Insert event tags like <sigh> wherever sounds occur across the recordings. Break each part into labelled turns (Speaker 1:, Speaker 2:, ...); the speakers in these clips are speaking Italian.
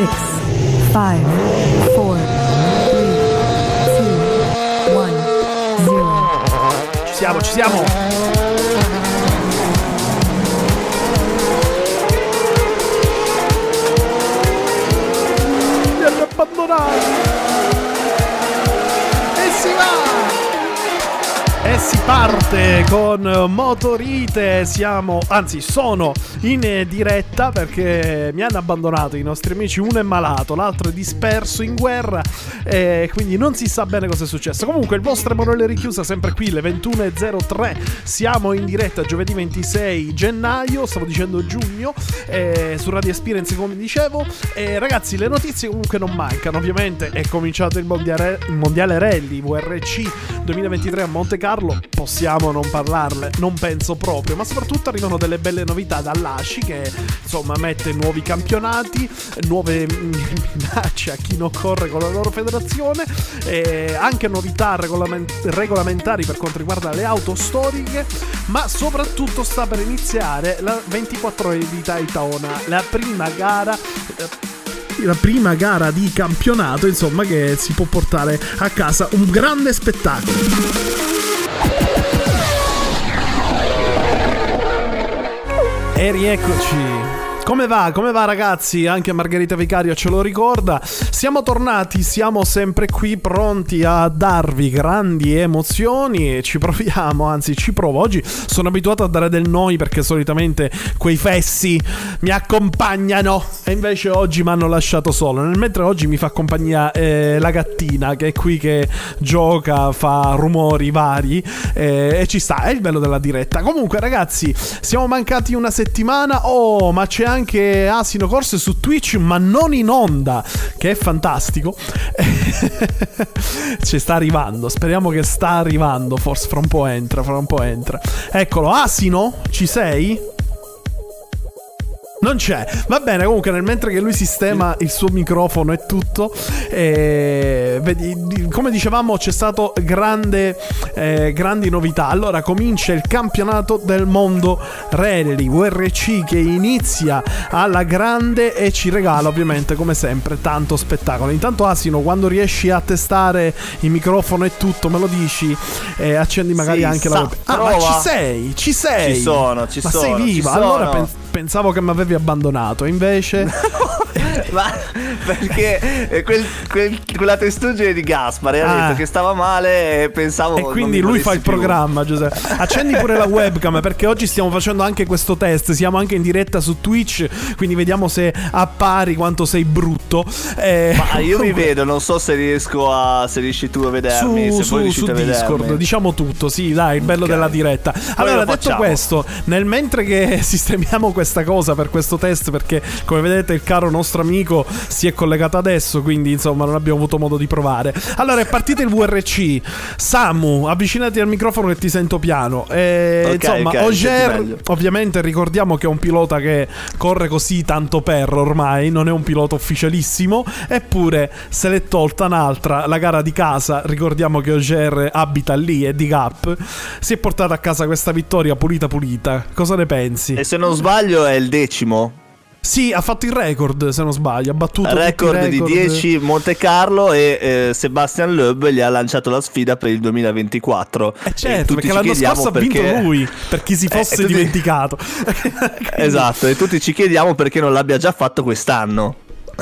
Speaker 1: six, five, four, three, two, one, zero.
Speaker 2: Ci siamo, ci siamo. Mi hanno abbandonato. E si va. E si parte con Motorite, siamo, anzi sono in diretta perché mi hanno abbandonato i nostri amici, uno è malato, l'altro è disperso in guerra e quindi non si sa bene cosa è successo. Comunque il vostro Emanuele Richiusa sempre qui, le 21.03, siamo in diretta giovedì 26 gennaio, stavo dicendo giugno, eh, su Radio Experience come dicevo. E ragazzi le notizie comunque non mancano, ovviamente è cominciato il mondiale, il mondiale Rally VRC 2023 a Monte Carlo, possiamo non parlarle, non penso proprio, ma soprattutto arrivano delle belle novità dall'ASCI che insomma mette nuovi campionati, nuove <laughs> minacce a chi non corre con la loro federazione, anche novità regolament- regolamentari per quanto riguarda le auto storiche, ma soprattutto sta per iniziare la 24 ore di Daytona, la prima gara eh, la prima gara di campionato, insomma, che si può portare a casa un grande spettacolo. E rieccoci. Come va? Come va ragazzi? Anche Margherita Vicario ce lo ricorda. Siamo tornati, siamo sempre qui pronti a darvi grandi emozioni ci proviamo, anzi ci provo. Oggi sono abituato a dare del noi perché solitamente quei fessi mi accompagnano e invece oggi mi hanno lasciato solo. Nel mentre oggi mi fa compagnia eh, la gattina che è qui che gioca, fa rumori vari eh, e ci sta, è il bello della diretta. Comunque ragazzi, siamo mancati una settimana. Oh, ma c'è anche Asino Corse su Twitch, ma non in onda, che è fantastico. <laughs> Ci sta arrivando, speriamo che sta arrivando. Forse fra un po' entra, fra un po' entra. Eccolo, Asino, ci sei? Non c'è. Va bene, comunque, nel mentre che lui sistema il suo microfono e tutto, eh, come dicevamo, c'è stato grande, eh, grandi novità. Allora, comincia il campionato del mondo Rally VRC che inizia alla grande e ci regala, ovviamente, come sempre, tanto spettacolo. Intanto, Asino, quando riesci a testare il microfono e tutto, me lo dici, eh, accendi magari
Speaker 3: Sì,
Speaker 2: anche la
Speaker 3: sa-
Speaker 2: web. Ah, ma
Speaker 3: prova.
Speaker 2: ci sei, ci sei.
Speaker 3: Ci sono, ci
Speaker 2: ma
Speaker 3: sono,
Speaker 2: sei
Speaker 3: ci
Speaker 2: viva. Allora pen- pensavo che mi avevi abbandonato, invece. <laughs> <laughs>
Speaker 3: Ma perché eh, quel, quel- quella testuggine di Gaspare ha
Speaker 2: Ah.
Speaker 3: detto che stava male e pensavo
Speaker 2: E quindi lui fa il
Speaker 3: più.
Speaker 2: programma, Giuseppe. <laughs> Accendi pure la webcam perché oggi stiamo facendo anche questo test. Siamo anche in diretta su Twitch, quindi vediamo se appari quanto sei brutto. Eh,
Speaker 3: Ma io mi vedo, non so se riesco a. se riesci tu a vedermi.
Speaker 2: Su,
Speaker 3: se
Speaker 2: su, su Discord, diciamo tutto, sì, dai, il bello
Speaker 3: Ok.
Speaker 2: della diretta. Allora,
Speaker 3: lo
Speaker 2: detto
Speaker 3: facciamo.
Speaker 2: questo, nel mentre che <laughs> sistemiamo questa cosa per questo test, perché come vedete il caro nostro amico si è collegato adesso, quindi insomma non abbiamo avuto modo di provare. Allora è partito il VRC. Samu, avvicinati al microfono che ti sento piano. E,
Speaker 3: Ok,
Speaker 2: insomma,
Speaker 3: ok, mi senti
Speaker 2: Ogier,
Speaker 3: meglio.
Speaker 2: ovviamente ricordiamo che è un pilota che corre così tanto per ormai, non è un pilota ufficialissimo, eppure se l'è tolta un'altra, la gara di casa, ricordiamo che Ogier abita lì, è di Gap, si è portata a casa questa vittoria pulita pulita. Cosa ne pensi?
Speaker 3: E se non sbaglio è il decimo.
Speaker 2: Sì, ha fatto il record, se non sbaglio, ha battuto i
Speaker 3: Record di
Speaker 2: record.
Speaker 3: 10 Monte Carlo e eh, Sebastian Loeb gli ha lanciato la sfida per il 2024.
Speaker 2: Eh
Speaker 3: E
Speaker 2: certo,
Speaker 3: tutti
Speaker 2: perché
Speaker 3: ci
Speaker 2: l'anno scorso ha vinto lui, per chi si <laughs>
Speaker 3: Eh,
Speaker 2: fosse
Speaker 3: e tutti-
Speaker 2: dimenticato. <laughs>
Speaker 3: Esatto, e tutti ci chiediamo perché non l'abbia già fatto quest'anno.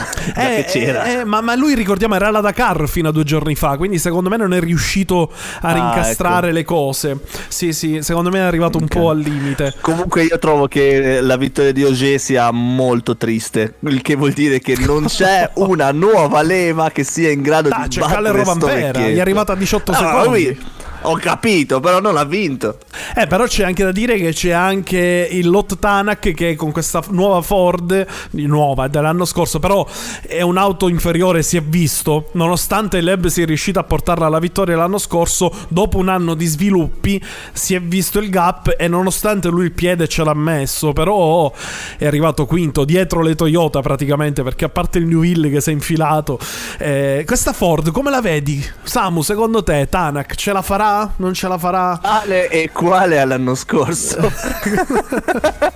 Speaker 3: <laughs>
Speaker 2: Eh,
Speaker 3: che c'era.
Speaker 2: eh, eh, ma, ma lui ricordiamo era alla Dakar fino a due giorni fa, quindi secondo me non è riuscito a
Speaker 3: Ah,
Speaker 2: rincastrare
Speaker 3: ecco.
Speaker 2: le cose. Sì, sì, secondo me è arrivato un
Speaker 3: Ok.
Speaker 2: po' al limite.
Speaker 3: Comunque io trovo che la vittoria di Ogier sia molto triste, il che vuol dire che non <laughs> c'è una nuova leva che sia in grado
Speaker 2: Ah,
Speaker 3: di battere
Speaker 2: Calle
Speaker 3: sto
Speaker 2: Rovampera, gli è arrivata a 18
Speaker 3: Ah,
Speaker 2: secondi.
Speaker 3: lui- ho capito, però non ha vinto.
Speaker 2: Eh, però c'è anche da dire che c'è anche il Lot Tanak che con questa nuova Ford, nuova dell'anno scorso, però è un'auto inferiore, si è visto, nonostante Leb sia riuscito a portarla alla vittoria l'anno scorso, dopo un anno di sviluppi si è visto il gap e nonostante lui il piede ce l'ha messo, però è arrivato quinto, dietro le Toyota praticamente, perché a parte il New Hill che si è infilato, eh, questa Ford come la vedi? Samu, secondo te Tanak ce la farà farà? Non ce la farà?
Speaker 3: Ale e quale all'anno scorso? <laughs>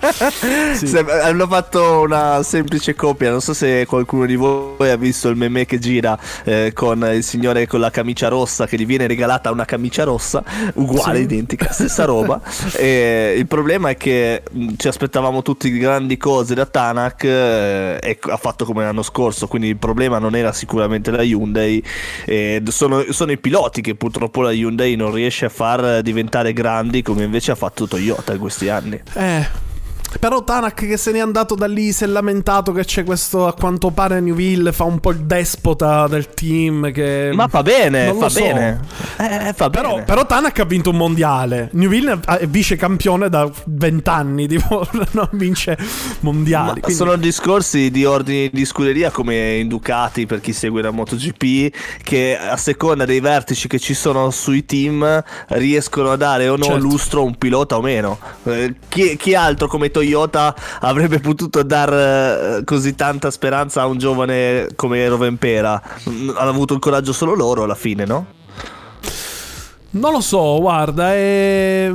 Speaker 2: Sì.
Speaker 3: Se- hanno fatto una semplice copia. Non so se qualcuno di voi ha visto il meme che gira eh, con il signore con la camicia rossa che gli viene regalata una camicia rossa, uguale,
Speaker 2: Sì.
Speaker 3: identica, stessa roba. E il problema è che mh, ci aspettavamo tutti grandi cose da Tanak eh, e ha fatto come l'anno scorso. Quindi il problema non era sicuramente la Hyundai. eh, sono, sono i piloti che purtroppo la Hyundai non riesce a far diventare grandi come invece ha fatto Toyota in questi anni.
Speaker 2: Eh. Però Tanak che se n'è andato da lì si è lamentato che c'è questo, a quanto pare Newville fa un po' il despota del team che...
Speaker 3: Ma fa bene, fa
Speaker 2: so.
Speaker 3: bene. Eh, fa
Speaker 2: Però,
Speaker 3: bene.
Speaker 2: però Tanak ha vinto un mondiale. Newville è vice campione da 20 anni, <laughs> tipo, non vince mondiali. Quindi-
Speaker 3: sono discorsi di ordini di scuderia come in Ducati per chi segue la MotoGP che a seconda dei vertici che ci sono sui team riescono a dare o no
Speaker 2: Certo.
Speaker 3: lustro a un pilota o meno. Eh, chi, chi altro come Toyota avrebbe potuto dar eh, così tanta speranza a un giovane come Rovempera? Mm, Hanno avuto il coraggio solo loro alla fine, no?
Speaker 2: Non lo so, guarda, è...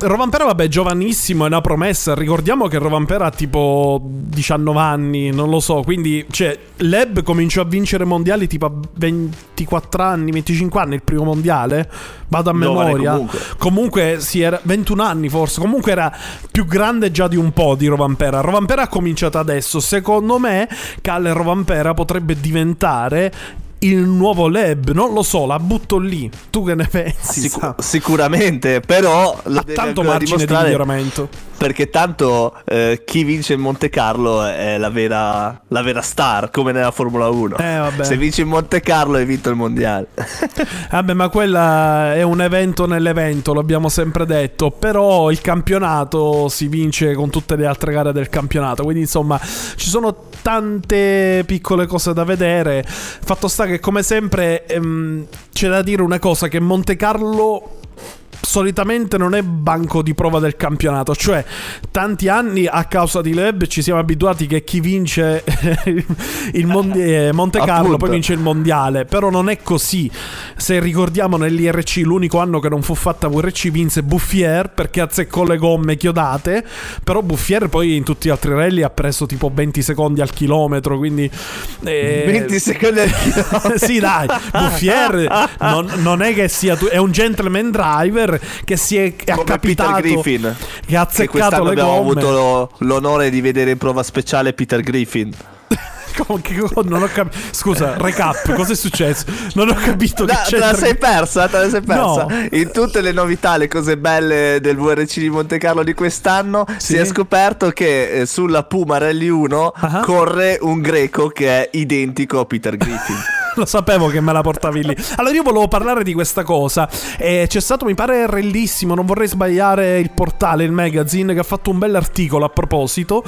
Speaker 2: Rovanpera vabbè giovanissimo, è una promessa, ricordiamo che Rovanpera ha tipo 19 anni, non lo so, quindi cioè Leb cominciò a vincere mondiali tipo a 24 anni, 25 anni il primo mondiale, vado a memoria.
Speaker 3: comunque.
Speaker 2: Comunque sì, era 21 anni forse, comunque era più grande già di un po' di Rovanpera. Rovanpera ha cominciato adesso, secondo me Calle Rovanpera potrebbe diventare il nuovo Leb, non lo so, la butto lì. Tu che ne pensi?
Speaker 3: Sicu- sicuramente, però
Speaker 2: Ha tanto margine di miglioramento.
Speaker 3: perché tanto eh, chi vince in Monte Carlo è la vera, la vera star, come nella Formula 1.
Speaker 2: Eh.
Speaker 3: Se vinci in Monte Carlo hai vinto il mondiale. <laughs>
Speaker 2: Vabbè, ma quella è un evento nell'evento, l'abbiamo sempre detto. Però il campionato si vince con tutte le altre gare del campionato. Quindi, insomma, ci sono tante piccole cose da vedere. Fatto sta che, come sempre, ehm, c'è da dire una cosa: che Monte Carlo. Solitamente non è banco di prova del campionato, cioè tanti anni a causa di Leb ci siamo abituati che chi vince <laughs> il mondi- eh, Monte Carlo
Speaker 3: Appunto.
Speaker 2: poi vince il mondiale, però non è così. Se ricordiamo nell'IRC l'unico anno che non fu fatta VRC vinse Buffier perché azzeccò le gomme chiodate, però Buffier poi in tutti gli altri rally ha preso tipo 20 secondi al chilometro, quindi... eh,
Speaker 3: 20 secondi al chilometro. <laughs>
Speaker 2: sì, dai, Buffier non, non è che sia tu, è un gentleman driver che si è,
Speaker 3: Come
Speaker 2: accapitato
Speaker 3: Peter Griffin.
Speaker 2: che ha
Speaker 3: Che
Speaker 2: azzeccato
Speaker 3: quest'anno
Speaker 2: le
Speaker 3: abbiamo
Speaker 2: gomme.
Speaker 3: avuto lo- l'onore di vedere in prova speciale Peter Griffin. <laughs>
Speaker 2: Che non ho capito. Scusa, recap, cosa è successo? Non ho capito che
Speaker 3: Da- te la sei persa, te la sei persa.
Speaker 2: No.
Speaker 3: In tutte le novità, le cose belle del VRC di Monte Carlo di quest'anno,
Speaker 2: Sì.
Speaker 3: si è scoperto che eh, sulla Puma Rally 1
Speaker 2: Ah.
Speaker 3: corre un greco che è identico a Peter Griffin. <laughs> <laughs>
Speaker 2: Lo sapevo che me la portavi lì. Allora, io volevo parlare di questa cosa. Eh, c'è stato, mi pare, Rellissimo. Non vorrei sbagliare il portale, il magazine, che ha fatto un bell'articolo a proposito.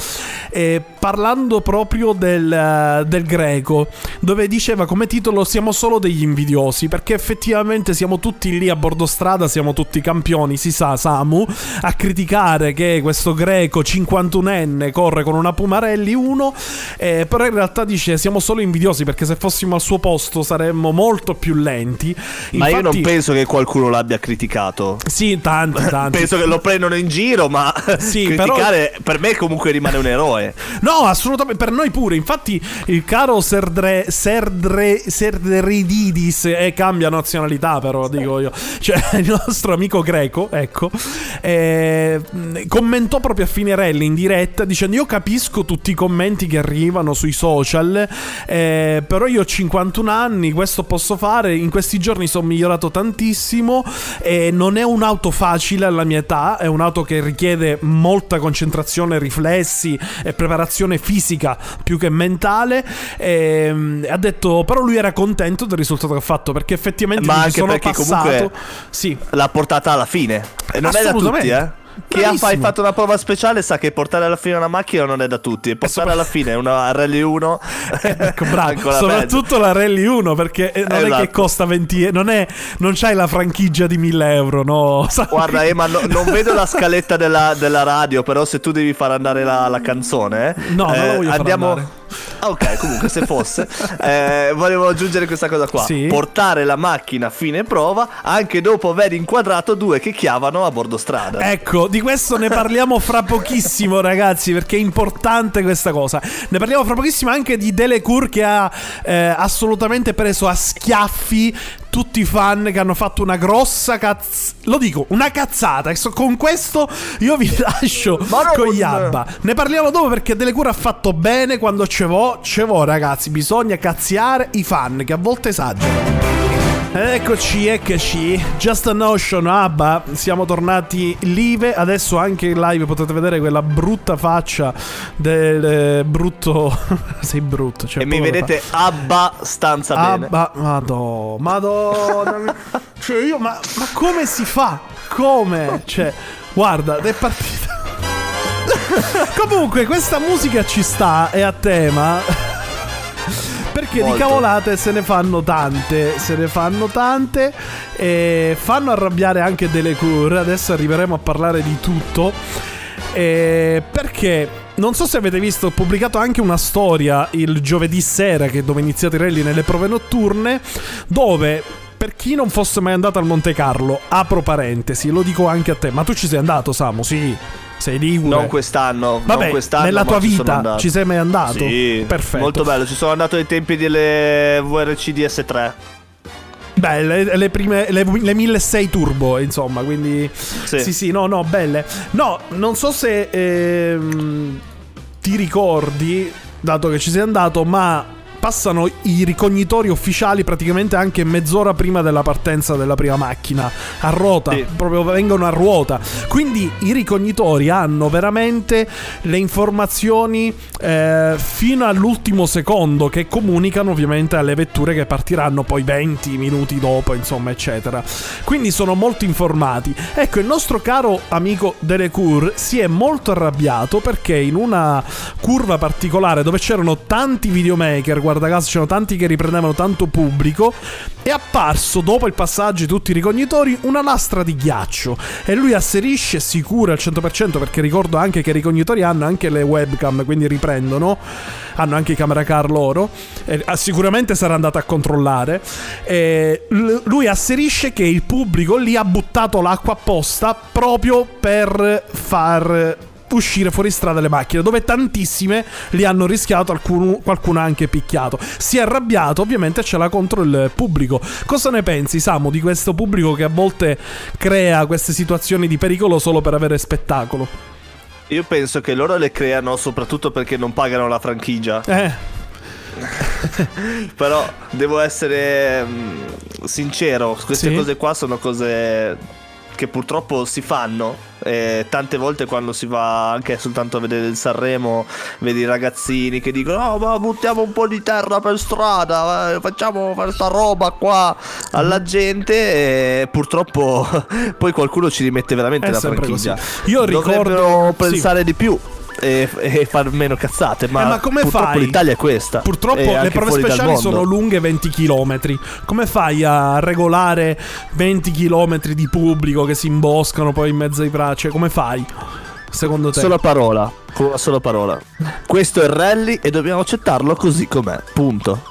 Speaker 2: eh, parlando proprio del, del greco, dove diceva come titolo: Siamo solo degli invidiosi. Perché effettivamente siamo tutti lì a bordo strada, siamo tutti campioni, si sa, Samu, a criticare che questo greco 51enne corre con una Pumarelli 1. eh, però in realtà dice: Siamo solo invidiosi perché se fossimo al suo posto saremmo molto più lenti.
Speaker 3: Ma io non
Speaker 2: Infatti-
Speaker 3: penso che qualcuno l'abbia criticato.
Speaker 2: Sì, tanti, <laughs> tanti.
Speaker 3: Penso che lo prendono in giro, ma <laughs>
Speaker 2: Sì,
Speaker 3: criticare per me comunque rimane un eroe. <laughs>
Speaker 2: No, assolutamente, per noi pure. Infatti, il caro Serdre, Serdre, Serdrididis e cambia nazionalità, però dico io. Cioè, il nostro amico greco, ecco, eh, commentò proprio a fine rally in diretta dicendo: Io capisco tutti i commenti che arrivano sui social, eh, però io ho 51 anni, questo posso fare. In questi giorni sono migliorato tantissimo. E non è un'auto facile alla mia età, è un'auto che richiede molta concentrazione, riflessi e preparazione fisica più che mentale. E, ha detto, però lui era contento del risultato che ha fatto perché effettivamente
Speaker 3: Ma anche perché
Speaker 2: passato.
Speaker 3: comunque-
Speaker 2: Sì,
Speaker 3: L'ha portata alla fine. E non è da tutti, eh. Chi ha fatto una prova speciale sa che portare alla fine una macchina non è da tutti. E portare alla fine una Rally 1 <laughs>
Speaker 2: Ecco, bravo. Soprattutto la Rally 1 perché eh, non è che
Speaker 3: Esatto.
Speaker 2: costa 20 e- non è non c'hai la franchigia di 1000 euro, no. <laughs>
Speaker 3: Guarda, Ema, no- non vedo la scaletta della, della radio, però se tu devi far andare la, la canzone, eh,
Speaker 2: No, non la voglio far
Speaker 3: andiamo,
Speaker 2: andare.
Speaker 3: Ok, comunque se fosse, <laughs> eh, volevo aggiungere questa cosa qua.
Speaker 2: Sì.
Speaker 3: Portare la macchina a fine prova anche dopo aver inquadrato due che chiavano a bordo strada.
Speaker 2: Ecco, di questo ne parliamo fra pochissimo, <laughs> ragazzi, perché è importante questa cosa. Ne parliamo fra pochissimo anche di Delecour che ha eh, assolutamente preso a schiaffi tutti i fan che hanno fatto una grossa cazz... Lo dico, una cazzata. Con questo io vi <laughs> lascio
Speaker 3: Ma non-
Speaker 2: con Yabba. Ne parliamo dopo perché Delecour ha fatto bene quando ce vo, ce vo, ragazzi. Bisogna cazziare i fan che a volte esagerano. Eccoci, eccoci. Just a Notion, Abba. Siamo tornati live. Adesso anche in live potete vedere quella brutta faccia del eh, brutto. <laughs> Sei brutto. Cioè,
Speaker 3: e mi vedete abbastanza
Speaker 2: fa-
Speaker 3: bene.
Speaker 2: Abba, madò, madonna. cioè, io, ma, ma come si fa? Come? Cioè, guarda, è partita. <laughs> Comunque, questa musica ci sta, è a tema. Perché
Speaker 3: Molto.
Speaker 2: di cavolate se ne fanno tante, se ne fanno tante e fanno arrabbiare anche delle cure. Adesso arriveremo a parlare di tutto. Eh, perché non so se avete visto, ho pubblicato anche una storia il giovedì sera che dove iniziate i rally nelle prove notturne, dove per chi non fosse mai andato al Monte Carlo, apro parentesi, lo dico anche a te, ma tu ci sei andato, Samu? Sì, sei ligure.
Speaker 3: Non quest'anno,
Speaker 2: Vabbè,
Speaker 3: non quest'anno,
Speaker 2: nella tua
Speaker 3: ci
Speaker 2: vita ci sei mai andato?
Speaker 3: Sì,
Speaker 2: Perfetto.
Speaker 3: molto bello. Ci sono andato ai tempi delle VRC DS3.
Speaker 2: Beh, le, le prime, le, le 1600 turbo, insomma, quindi... Sì.
Speaker 3: Sì.
Speaker 2: sì, no, no, belle. No, non so se ehm, ti ricordi, dato che ci sei andato, ma passano i ricognitori ufficiali praticamente anche mezz'ora prima della partenza della prima macchina, a ruota,
Speaker 3: Sì.
Speaker 2: proprio vengono a ruota. Quindi i ricognitori hanno veramente le informazioni eh, fino all'ultimo secondo che comunicano ovviamente alle vetture che partiranno poi 20 minuti dopo, insomma, eccetera. Quindi sono molto informati. Ecco, il nostro caro amico Delecour si è molto arrabbiato perché in una curva particolare dove c'erano tanti videomaker, guarda caso c'erano tanti che riprendevano tanto pubblico, è apparso dopo il passaggio di tutti i ricognitori una lastra di ghiaccio e lui asserisce sicuro al 100% perché ricordo anche che i ricognitori hanno anche le webcam, quindi riprendono, hanno anche i camera car loro, e, ah, sicuramente sarà andato a controllare. E l- lui asserisce che il pubblico lì ha buttato l'acqua apposta proprio per far uscire fuori strada le macchine dove tantissime li hanno rischiato alcuno, qualcuno ha anche picchiato si è arrabbiato ovviamente ce l'ha contro il pubblico cosa ne pensi Samu di questo pubblico che a volte crea queste situazioni di pericolo solo per avere spettacolo
Speaker 3: Io penso che loro le creano soprattutto perché non pagano la franchigia.
Speaker 2: eh <laughs>
Speaker 3: Però devo essere mm, sincero, queste
Speaker 2: Sì.
Speaker 3: cose qua sono cose che purtroppo si fanno. E tante volte quando si va anche soltanto a vedere il Sanremo, vedi i ragazzini che dicono: Oh, ma buttiamo un po' di terra per strada, eh, facciamo questa roba qua alla gente. E purtroppo <laughs> poi qualcuno ci rimette veramente
Speaker 2: È
Speaker 3: la franchigia.
Speaker 2: così. Io ricordo-
Speaker 3: Dovrebbero
Speaker 2: sì.
Speaker 3: pensare di più. E, e far meno cazzate, ma,
Speaker 2: Eh, ma come
Speaker 3: purtroppo
Speaker 2: fai?
Speaker 3: l'Italia è questa.
Speaker 2: Purtroppo le prove speciali sono lunghe 20 km. Come fai a regolare 20 km di pubblico che si imboscano poi in mezzo ai bracci? Come fai? Secondo te?
Speaker 3: Sola parola, con una sola parola. Questo è il rally e dobbiamo accettarlo così com'è. Punto.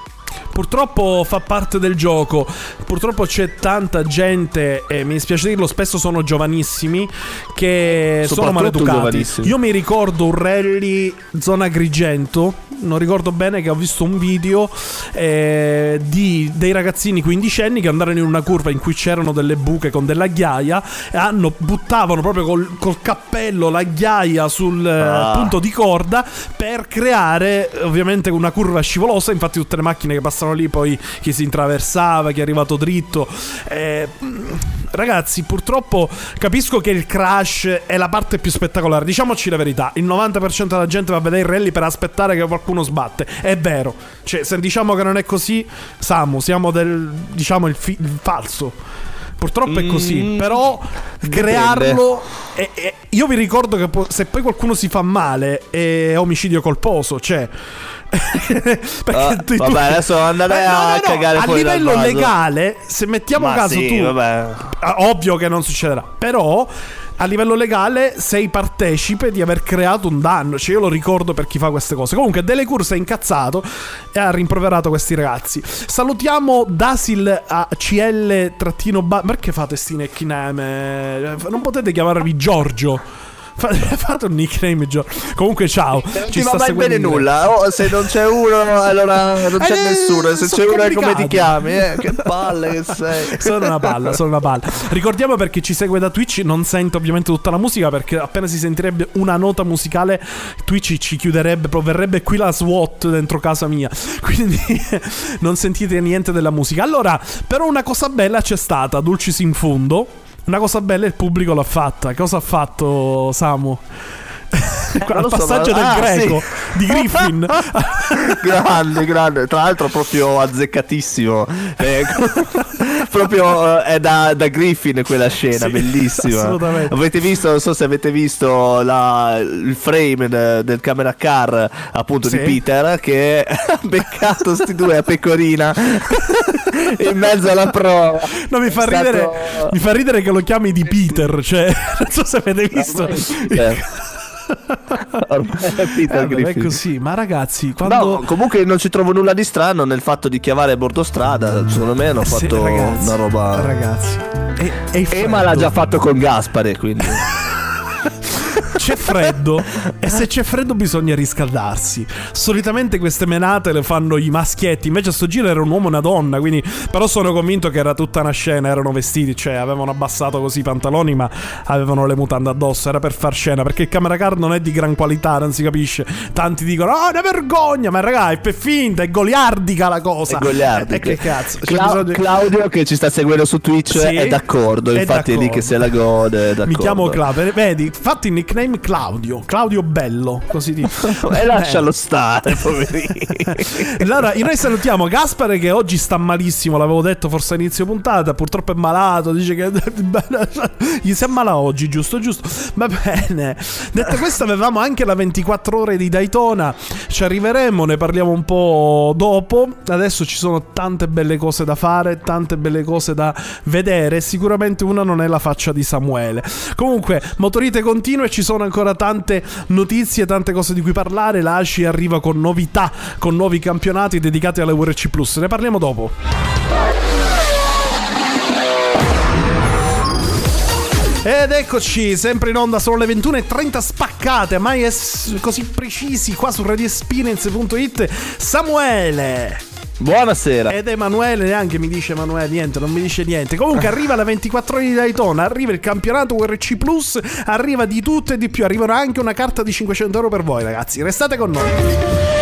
Speaker 2: Purtroppo fa parte del gioco. Purtroppo c'è tanta gente, e mi dispiace dirlo, spesso sono giovanissimi, che sono maleducati. Io mi ricordo un rally zona Agrigento. Non ricordo bene che ho visto un video eh, di dei ragazzini quindicenni che andarono in una curva in cui c'erano delle buche con della ghiaia e hanno, buttavano proprio col, col cappello la ghiaia sul eh,
Speaker 3: Ah.
Speaker 2: punto di corda per creare ovviamente una curva scivolosa. Infatti, tutte le macchine che passano lì, poi chi si intraversava, chi è arrivato dritto. Eh, ragazzi, purtroppo capisco che il crash è la parte più spettacolare. Diciamoci la verità: il 90% della gente va a vedere i rally per aspettare che qualcuno sbatte. È vero, cioè, se diciamo che non è così, Samu, siamo del diciamo il, fi- il falso. Purtroppo è così,
Speaker 3: Mm,
Speaker 2: però
Speaker 3: dipende.
Speaker 2: crearlo. e- e- io vi ricordo che po- se poi qualcuno si fa male è omicidio colposo, cioè. <laughs>
Speaker 3: Ah,
Speaker 2: tu-
Speaker 3: vabbè, adesso andare
Speaker 2: Eh, no, no,
Speaker 3: a
Speaker 2: no,
Speaker 3: cagare
Speaker 2: a
Speaker 3: fuori dal
Speaker 2: livello legale, se mettiamo
Speaker 3: Ma
Speaker 2: caso
Speaker 3: sì,
Speaker 2: tu,
Speaker 3: vabbè.
Speaker 2: Ah, ovvio che non succederà, però a livello legale sei partecipe di aver creato un danno. Cioè, io lo ricordo per chi fa queste cose. Comunque, Dele Curse è incazzato e ha rimproverato questi ragazzi. Salutiamo Dasil a CL trattino ba- Perché fate sti nickname? Non potete chiamarvi Giorgio. Fate, <laughs> fate un nickname Gio- Comunque ciao.
Speaker 3: Non
Speaker 2: Ci
Speaker 3: ti va mai bene nulla. Oh, se non c'è uno, allora non c'è
Speaker 2: Eh,
Speaker 3: nessuno. Se c'è uno è come ti chiami. Eh, che palle che sei. <laughs>
Speaker 2: Sono una palla, sono una palla. Ricordiamo per chi ci segue da Twitch, non sente ovviamente tutta la musica perché appena si sentirebbe una nota musicale, Twitch ci chiuderebbe, proverrebbe qui la SWAT dentro casa mia. <laughs> Quindi non sentite niente della musica. Allora, però una cosa bella c'è stata, Dulcis in fondo. Una cosa bella il pubblico l'ha fatta. Cosa ha fatto Samu? <laughs> Al
Speaker 3: lo so,
Speaker 2: passaggio
Speaker 3: ma-
Speaker 2: del
Speaker 3: ah,
Speaker 2: greco
Speaker 3: sì.
Speaker 2: di Griffin. <laughs>
Speaker 3: grande, grande. Tra l'altro, proprio azzeccatissimo. Eh, <laughs> proprio eh, è da, da Griffin quella scena,
Speaker 2: Sì,
Speaker 3: bellissima.
Speaker 2: assolutamente.
Speaker 3: Avete visto, non so se avete visto la- il frame de- del camera car appunto
Speaker 2: Sì.
Speaker 3: di Peter che ha beccato sti due a pecorina in mezzo alla prova.
Speaker 2: No, mi fa,
Speaker 3: È stato-
Speaker 2: ridere, mi fa ridere che lo chiami di Peter. Cioè, <laughs> non so se avete visto.
Speaker 3: Peter. Ormai è Peter
Speaker 2: Eh, vabbè, è
Speaker 3: Griffin.
Speaker 2: così, ma ragazzi, quando.
Speaker 3: No, comunque non ci trovo nulla di strano nel fatto di chiamare a bordo strada. Secondo me hanno
Speaker 2: Eh sì,
Speaker 3: fatto
Speaker 2: ragazzi,
Speaker 3: una roba.
Speaker 2: Ragazzi, e il
Speaker 3: Ema l'ha già fatto con Gaspare, quindi. <laughs>
Speaker 2: C'è freddo e se c'è freddo bisogna riscaldarsi. Solitamente queste menate le fanno i maschietti. Invece a sto giro era un uomo e una donna. Quindi, però sono convinto che era tutta una scena. Erano vestiti, cioè avevano abbassato così i pantaloni, ma avevano le mutande addosso. Era per far scena. Perché il camera car non è di gran qualità, non si capisce. Tanti dicono: Oh, una vergogna! Ma raga, è per finta, è goliardica la cosa.
Speaker 3: È goliardica.
Speaker 2: Eh, che cazzo?
Speaker 3: Cla-
Speaker 2: bisogno-
Speaker 3: Claudio che ci sta seguendo su Twitch
Speaker 2: Sì,
Speaker 3: è d'accordo.
Speaker 2: è
Speaker 3: Infatti è lì
Speaker 2: d'accordo.
Speaker 3: che se la gode. D'accordo.
Speaker 2: Mi chiamo Claudio. Vedi, fatti il nickname Claudio. Claudio Bello. Così di. <laughs>
Speaker 3: E lascialo stare, <laughs> poverino.
Speaker 2: Allora, noi salutiamo Gaspare che oggi sta malissimo, l'avevo detto forse all'inizio puntata, purtroppo è malato, dice che <laughs> gli si ammala oggi, giusto, giusto. Va bene. Detto questo avevamo anche la 24 ore di Daytona, ci arriveremo, ne parliamo un po' dopo. Adesso ci sono tante belle cose da fare, tante belle cose da vedere, sicuramente una non è la faccia di Samuele. Comunque, motorite continue, ci sono ancora tante notizie, tante cose di cui parlare. La ACI arriva con novità, con nuovi campionati dedicati alle WRC Plus. Ne parliamo dopo. Ed eccoci, sempre in onda, sono le 21.30 spaccate, mai es- così precisi qua su radioexperience.it. Samuele!
Speaker 3: Buonasera.
Speaker 2: Ed Emanuele neanche mi dice Emanuele niente, non mi dice niente. Comunque arriva la 24 ore di Daytona, arriva il campionato URC Plus, arriva di tutto e di più, arriverà anche una carta di 500 euro per voi ragazzi, restate con noi.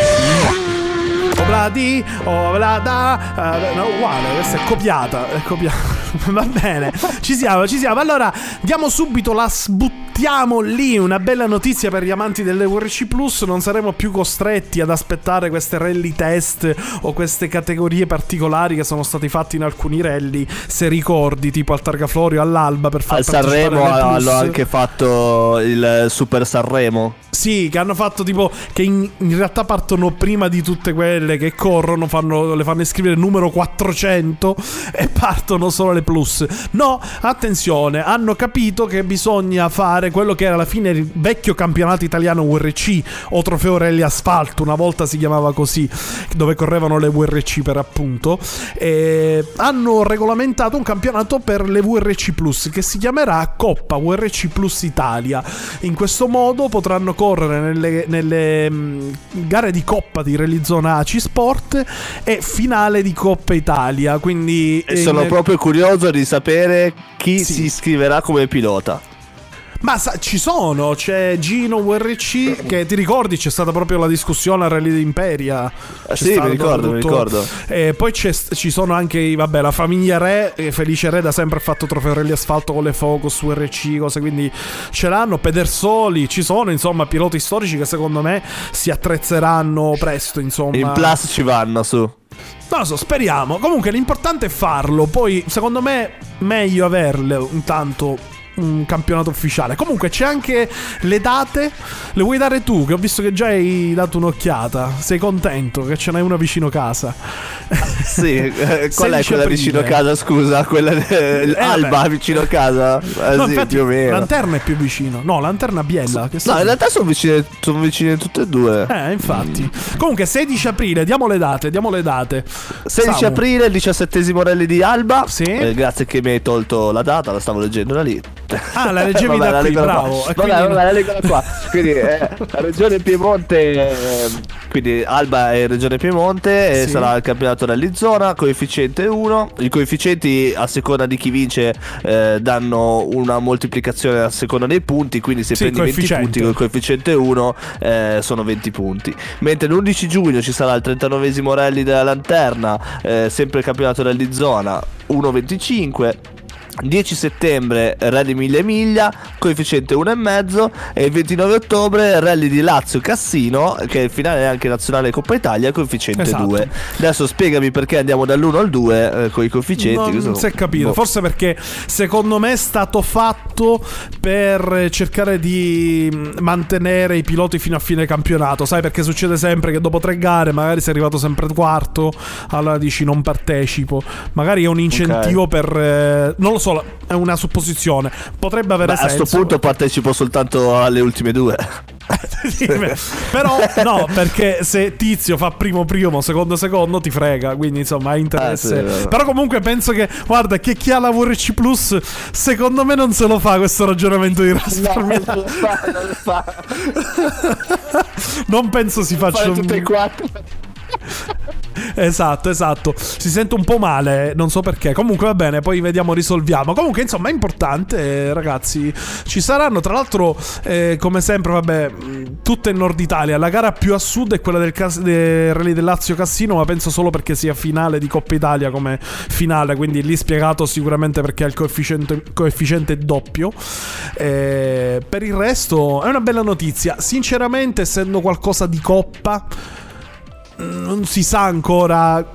Speaker 2: Obladi, oblada, eh, no, uguale, questa è copiata, è copiata. <laughs> Va bene, ci siamo, ci siamo. Allora, diamo subito la sbuttiamo lì, una bella notizia per gli amanti delle WRC Plus, non saremo più costretti ad aspettare queste rally test o queste categorie particolari che sono stati fatti in alcuni rally, se ricordi, tipo al Targaflorio, all'Alba per far
Speaker 3: Al Sanremo hanno anche fatto il Super Sanremo.
Speaker 2: Sì, che hanno fatto tipo che in, in realtà partono prima di tutte quelle che corrono, fanno, le fanno iscrivere numero 400 e partono solo le plus. No, attenzione, hanno capito che bisogna fare quello che era alla fine il vecchio campionato italiano WRC o trofeo rally asfalto, una volta si chiamava così, dove correvano le WRC per appunto. E hanno regolamentato un campionato per le WRC Plus che si chiamerà Coppa WRC Plus Italia. In questo modo potranno correre nelle, nelle, mh, gare di Coppa di Rally Zona ACI Sport e finale di Coppa Italia. Quindi
Speaker 3: E sono
Speaker 2: in-
Speaker 3: proprio curioso di sapere chi
Speaker 2: Sì.
Speaker 3: si iscriverà come pilota.
Speaker 2: Ma sa- ci sono, c'è Gino WRC che ti ricordi c'è stata proprio la discussione a Rally d'Imperia. C'è
Speaker 3: Ah, sì, mi ricordo, mi ricordo.
Speaker 2: E poi c'è- ci sono anche, vabbè, la famiglia Re, eh, Felice Re da sempre ha fatto trofeo Rally Asfalto con le Focus, WRC, cose, quindi ce l'hanno. Pedersoli, ci sono insomma piloti storici che secondo me si attrezzeranno presto, insomma.
Speaker 3: In plus ci vanno su.
Speaker 2: Non lo so, speriamo. Comunque l'importante è farlo. Poi, secondo me, meglio averle intanto un campionato ufficiale. Comunque c'è anche le date, le vuoi dare tu? Che ho visto che già hai dato un'occhiata. Sei contento che ce n'hai una vicino casa? <laughs>
Speaker 3: Sì, eh, qual è
Speaker 2: 16
Speaker 3: quella
Speaker 2: aprile.
Speaker 3: vicino casa? Scusa, quella de- Alba
Speaker 2: beh.
Speaker 3: vicino casa? Eh,
Speaker 2: no,
Speaker 3: sì,
Speaker 2: infatti,
Speaker 3: più o meno.
Speaker 2: Lanterna è più vicino. No, Lanterna Biella.
Speaker 3: No, in realtà sono vicine, sono vicine tutte e due.
Speaker 2: Eh, infatti. Comunque, 16 aprile, diamo le date, diamo le date.
Speaker 3: 16
Speaker 2: Samu.
Speaker 3: aprile, il 17 rally di Alba.
Speaker 2: Sì.
Speaker 3: Eh, grazie che mi hai tolto la data, la stavo leggendo da lì.
Speaker 2: Ah, la leggevi <laughs> da
Speaker 3: la
Speaker 2: qui,
Speaker 3: qua.
Speaker 2: bravo. E
Speaker 3: Vabbè, vabbè, la leggo da qua. <laughs> Quindi, eh, la Regione Piemonte, eh, quindi Alba è Regione Piemonte, e
Speaker 2: Sì.
Speaker 3: sarà il campionato rally zona, coefficiente 1. I coefficienti a seconda di chi vince eh, danno una moltiplicazione a seconda dei punti, quindi se
Speaker 2: Sì,
Speaker 3: prendi 20
Speaker 2: coefficiente.
Speaker 3: punti con il coefficiente 1 eh, sono 20 punti. Mentre l'11 giugno ci sarà il 39esimo rally della Lanterna, eh, sempre il campionato rally zona 1.25. 10 settembre rally miglia miglia, coefficiente 1,5 e il 29 ottobre rally di Lazio Cassino, che è il finale anche nazionale Coppa Italia, coefficiente
Speaker 2: Esatto.
Speaker 3: 2. Adesso spiegami perché andiamo dall'1 al 2 eh, con i coefficienti.
Speaker 2: Non si è capito,
Speaker 3: boh.
Speaker 2: forse perché secondo me è stato fatto per cercare di mh, mantenere i piloti fino a fine campionato, sai perché succede sempre che dopo tre gare magari sei arrivato sempre quarto, allora dici non partecipo, magari è un incentivo per... eh, non lo so, è una supposizione, potrebbe avere
Speaker 3: Beh, a
Speaker 2: senso.
Speaker 3: sto punto partecipo soltanto alle ultime due. <laughs>
Speaker 2: Però no, perché se Tizio fa primo primo, secondo secondo ti frega, quindi insomma ha interesse.
Speaker 3: Ah, sì.
Speaker 2: Però comunque penso che, guarda, che chi ha la VRC Plus, secondo me non se lo fa questo ragionamento di risparmio.
Speaker 3: non lo fa, non lo fa.
Speaker 2: Non penso si faccia un...
Speaker 3: tutte e quattro.
Speaker 2: Esatto, esatto. Si sente un po' male, non so perché. Comunque va bene, poi vediamo, risolviamo. Comunque, insomma, è importante, eh, ragazzi. Ci saranno, tra l'altro, eh, come sempre, vabbè, mh, tutte in Nord Italia. La gara più a sud è quella del, cas- del Rally del Lazio Cassino, ma penso solo perché sia finale di Coppa Italia come finale. Quindi lì spiegato sicuramente perché ha il coefficiente, coefficiente doppio. Eh, per il resto, è una bella notizia. Sinceramente, essendo qualcosa di Coppa non si sa ancora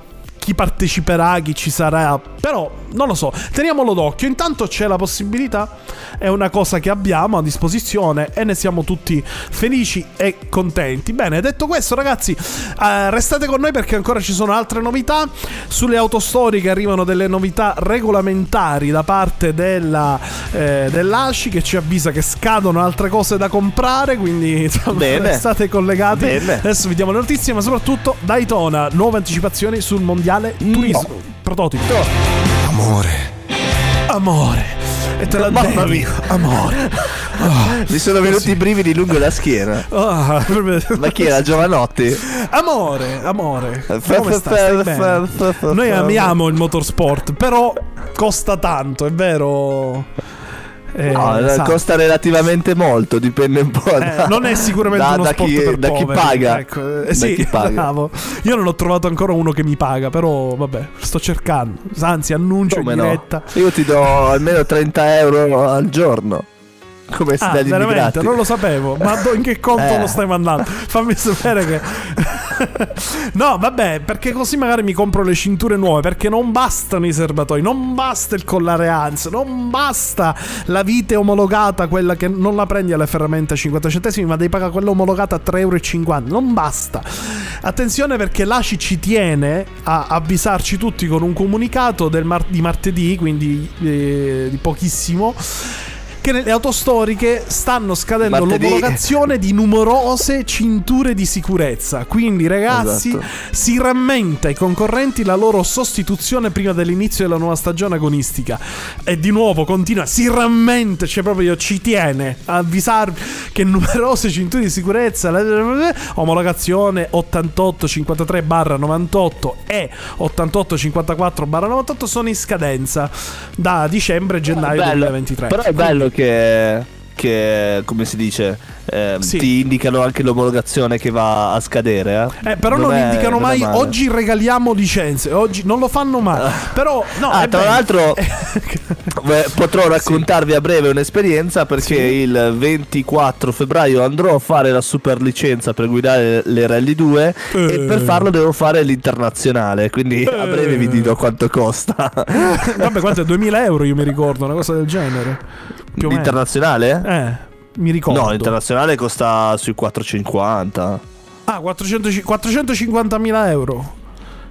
Speaker 2: chi parteciperà, chi ci sarà, però non lo so, teniamolo d'occhio. Intanto c'è la possibilità, è una cosa che abbiamo a disposizione e ne siamo tutti felici e contenti. Bene, detto questo, ragazzi, eh, restate con noi perché ancora ci sono altre novità. Sulle auto storiche arrivano delle novità regolamentari da parte della, eh, dell'ASCI che ci avvisa che scadono altre cose da comprare, quindi insomma,
Speaker 3: Bene. <laughs>
Speaker 2: restate collegati.
Speaker 3: Bene.
Speaker 2: Adesso vi diamo le notizie, ma soprattutto Daytona, nuove anticipazioni sul mondiale turismo. Prototipo.
Speaker 4: Amore.
Speaker 2: Amore. E te la
Speaker 3: Mamma mia.
Speaker 2: Amore.
Speaker 3: Mi sono venuti i brividi lungo la schiena.
Speaker 2: Ah,
Speaker 3: Ma chi era Giovanotti?
Speaker 2: Amore, amore. Come stai? Noi amiamo il motorsport, però costa tanto, è vero? Eh,
Speaker 3: No,
Speaker 2: sa.
Speaker 3: costa relativamente molto, dipende un po'.
Speaker 2: Eh,
Speaker 3: da-
Speaker 2: non è sicuramente
Speaker 3: da-
Speaker 2: uno
Speaker 3: da chi,
Speaker 2: per
Speaker 3: da chi
Speaker 2: poveri,
Speaker 3: paga.
Speaker 2: ecco. Eh,
Speaker 3: Da
Speaker 2: sì,
Speaker 3: chi <laughs> paga.
Speaker 2: Io non ho trovato ancora uno che mi paga, però vabbè, sto cercando. Anzi, annuncio
Speaker 3: Come
Speaker 2: in
Speaker 3: no?
Speaker 2: diretta.
Speaker 3: Io ti do almeno 30 euro al giorno. Come
Speaker 2: Ah, veramente?
Speaker 3: immigrati.
Speaker 2: Non lo sapevo. Ma in che conto
Speaker 3: Eh.
Speaker 2: lo stai mandando? Fammi sapere che. <laughs> <laughs> no, vabbè, perché così magari mi compro le cinture nuove. Perché non bastano i serbatoi, non basta il collare ANS, non basta la vite omologata, quella che non la prendi alle ferramente a 50 centesimi, ma devi pagare quella omologata a 3,50 euro. Non basta. Attenzione perché l'ACI ci tiene a avvisarci tutti con un comunicato mar- di martedì, quindi eh, di pochissimo che nelle auto storiche stanno scadendo
Speaker 3: Martedì.
Speaker 2: l'omologazione di numerose cinture di sicurezza. Quindi, ragazzi,
Speaker 3: Esatto.
Speaker 2: si rammenta ai concorrenti la loro sostituzione prima dell'inizio della nuova stagione agonistica. E di nuovo continua, si rammenta, cioè proprio ci tiene a avvisarvi che numerose cinture di sicurezza, omologazione 8853 98 e 8854 98 sono in scadenza da dicembre e gennaio
Speaker 3: Bello.
Speaker 2: 2023.
Speaker 3: Però è bello che, che come si dice, ehm,
Speaker 2: Sì.
Speaker 3: ti indicano anche l'omologazione che va a scadere. Eh,
Speaker 2: Eh, però non,
Speaker 3: è-
Speaker 2: indicano
Speaker 3: non
Speaker 2: mai oggi regaliamo licenze. Oggi non lo fanno mai. Però, no,
Speaker 3: Ah, tra
Speaker 2: bello.
Speaker 3: l'altro <laughs> eh, potrò raccontarvi a breve un'esperienza perché il 24 febbraio andrò a fare la super licenza per guidare le Rally 2
Speaker 2: Eh.
Speaker 3: e per farlo devo fare l'internazionale, quindi a breve vi dirò quanto costa. <laughs>
Speaker 2: Vabbè, quanto è? 2000 euro io mi ricordo, una cosa del genere. Più.
Speaker 3: L'internazionale?
Speaker 2: Eh, mi ricordo.
Speaker 3: No, l'internazionale costa sui 450.
Speaker 2: Ah, 400 450.000 euro.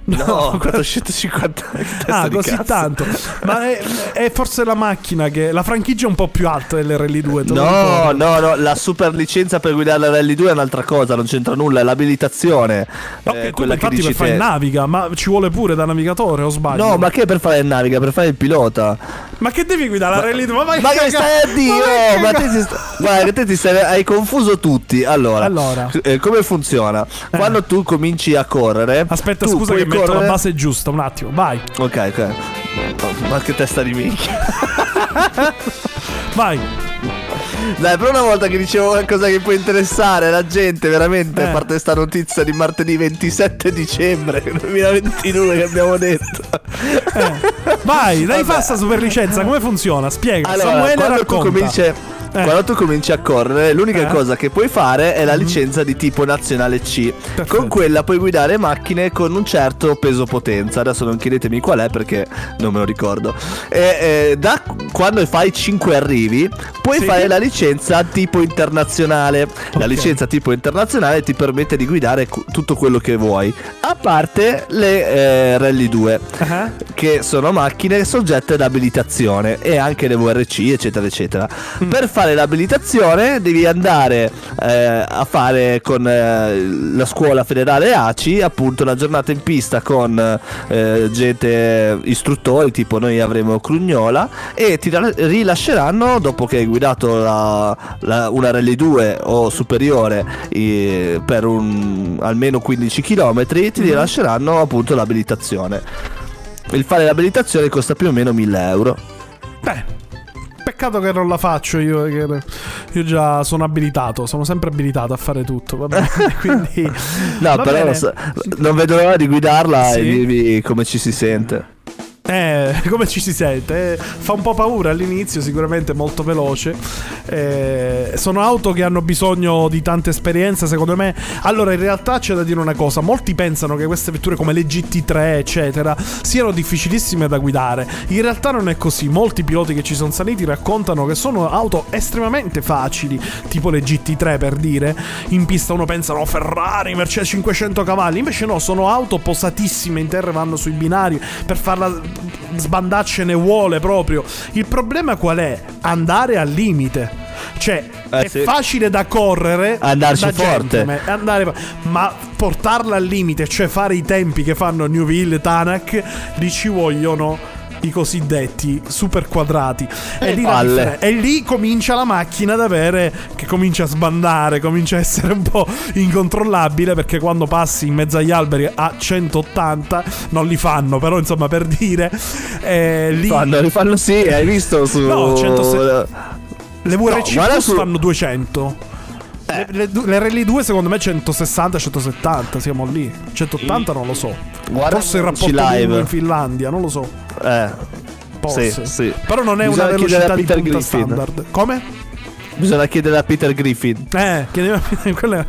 Speaker 3: No, 450. <laughs> che testa
Speaker 2: Ah, così
Speaker 3: cazzo.
Speaker 2: tanto. Ma è, è forse la macchina che. La franchigia è un po' più alta dell'RL2. te lo
Speaker 3: No,
Speaker 2: ricordo.
Speaker 3: no, no, la super licenza per guidare la Rally 2 è un'altra cosa, non c'entra nulla, è l'abilitazione.
Speaker 2: Ok,
Speaker 3: eh, quella che
Speaker 2: infatti
Speaker 3: dici
Speaker 2: per fare
Speaker 3: te.
Speaker 2: naviga, ma ci vuole pure da navigatore o sbaglio?
Speaker 3: No, ma che per fare il naviga, per fare il pilota.
Speaker 2: Ma che devi guidare la Rally 2? Ma, vai
Speaker 3: Ma che stai a dire?
Speaker 2: ma
Speaker 3: ma te ti sta- Guarda, che te ti stai... hai confuso tutti. Allora,
Speaker 2: Allora.
Speaker 3: eh, come funziona? Quando tu cominci a correre,
Speaker 2: Aspetta, scusa
Speaker 3: puoi
Speaker 2: metto la base giusta, un attimo, vai,
Speaker 3: Ok, ok. Ma che testa di minchia. <laughs>
Speaker 2: vai.
Speaker 3: Dai, per una volta che dicevo qualcosa che può interessare la gente, veramente,
Speaker 2: Eh.
Speaker 3: a parte sta notizia di martedì 27 dicembre <laughs> 2022 che abbiamo detto.
Speaker 2: Vai, dai fa sta super licenza, come funziona? Spiega.
Speaker 3: Allora,
Speaker 2: Samuele
Speaker 3: quando tu,
Speaker 2: racconta.
Speaker 3: Cominci, quando tu cominci a correre, l'unica
Speaker 2: Eh.
Speaker 3: Cosa che puoi fare è la licenza di tipo nazionale C.
Speaker 2: Perfetto.
Speaker 3: Con quella puoi guidare macchine con un certo peso potenza. Adesso non chiedetemi qual è perché non me lo ricordo. E, eh, da quando fai 5 arrivi, puoi
Speaker 2: Sì.
Speaker 3: fare la licenza tipo internazionale. La
Speaker 2: Ok.
Speaker 3: licenza tipo internazionale ti permette di guidare tutto quello che vuoi, a parte le eh, Rally 2
Speaker 2: Ah,
Speaker 3: che sono macchine soggette ad abilitazione e anche le VRC eccetera eccetera
Speaker 2: Mm.
Speaker 3: per fare l'abilitazione devi andare eh, a fare con eh, la scuola federale ACI appunto una giornata in pista con eh, gente istruttori tipo noi avremo Crugnola e ti ra- rilasceranno dopo che hai guidato la- la- una Rally 2 o superiore eh, per un, almeno 15 km ti
Speaker 2: Mm-hmm.
Speaker 3: rilasceranno appunto l'abilitazione il fare l'abilitazione costa più o meno 1000 euro.
Speaker 2: Beh, peccato che non la faccio io, io già sono abilitato, sono sempre abilitato a fare tutto, va bene, <laughs> <laughs> quindi...
Speaker 3: No,
Speaker 2: va
Speaker 3: però so- non vedo l'ora di guidarla
Speaker 2: Sì.
Speaker 3: e dirvi come ci si sente.
Speaker 2: Eh, <laughs> come ci si sente? Eh, fa un po' paura all'inizio, sicuramente molto veloce. Eh, sono auto che hanno bisogno di tante esperienze, secondo me. Allora, in realtà c'è da dire una cosa: molti pensano che queste vetture come le GT3, eccetera, siano difficilissime da guidare. In realtà non è così. Molti piloti che ci sono saliti raccontano che sono auto estremamente facili, tipo le GT3 per dire. In pista uno pensa, no, Ferrari, Mercedes 500 cavalli. Invece no, sono auto posatissime in terra vanno sui binari per farla sbandarci ne vuole proprio. Il problema qual è? Andare al limite. Cioè,
Speaker 3: Eh,
Speaker 2: è
Speaker 3: sì.
Speaker 2: facile da correre,
Speaker 3: Andarci
Speaker 2: da
Speaker 3: forte.
Speaker 2: andare- ma portarla al limite, cioè fare i tempi che fanno Newville Tanak, lì ci vogliono i cosiddetti super quadrati. E lì, la e lì comincia la macchina ad avere che comincia a sbandare, comincia a essere un po' incontrollabile perché quando passi in mezzo agli alberi a 180 non li fanno, però insomma per dire eh, lì
Speaker 3: Fanno, li fanno sì, hai visto su...
Speaker 2: No, 100 le VRC
Speaker 3: No,
Speaker 2: Plus
Speaker 3: su-
Speaker 2: fanno 200. Le, le, le Rally 2 secondo me 160 170 siamo lì 180 non lo so
Speaker 3: Guarda
Speaker 2: forse il rapporto
Speaker 3: live.
Speaker 2: in Finlandia non lo so
Speaker 3: Eh, Sì, sì.
Speaker 2: però non è
Speaker 3: Bisogna
Speaker 2: una velocità
Speaker 3: a
Speaker 2: di
Speaker 3: Peter
Speaker 2: punta
Speaker 3: Griffin.
Speaker 2: standard come?
Speaker 3: bisogna chiedere a Peter Griffin.
Speaker 2: eh chiedeva quella è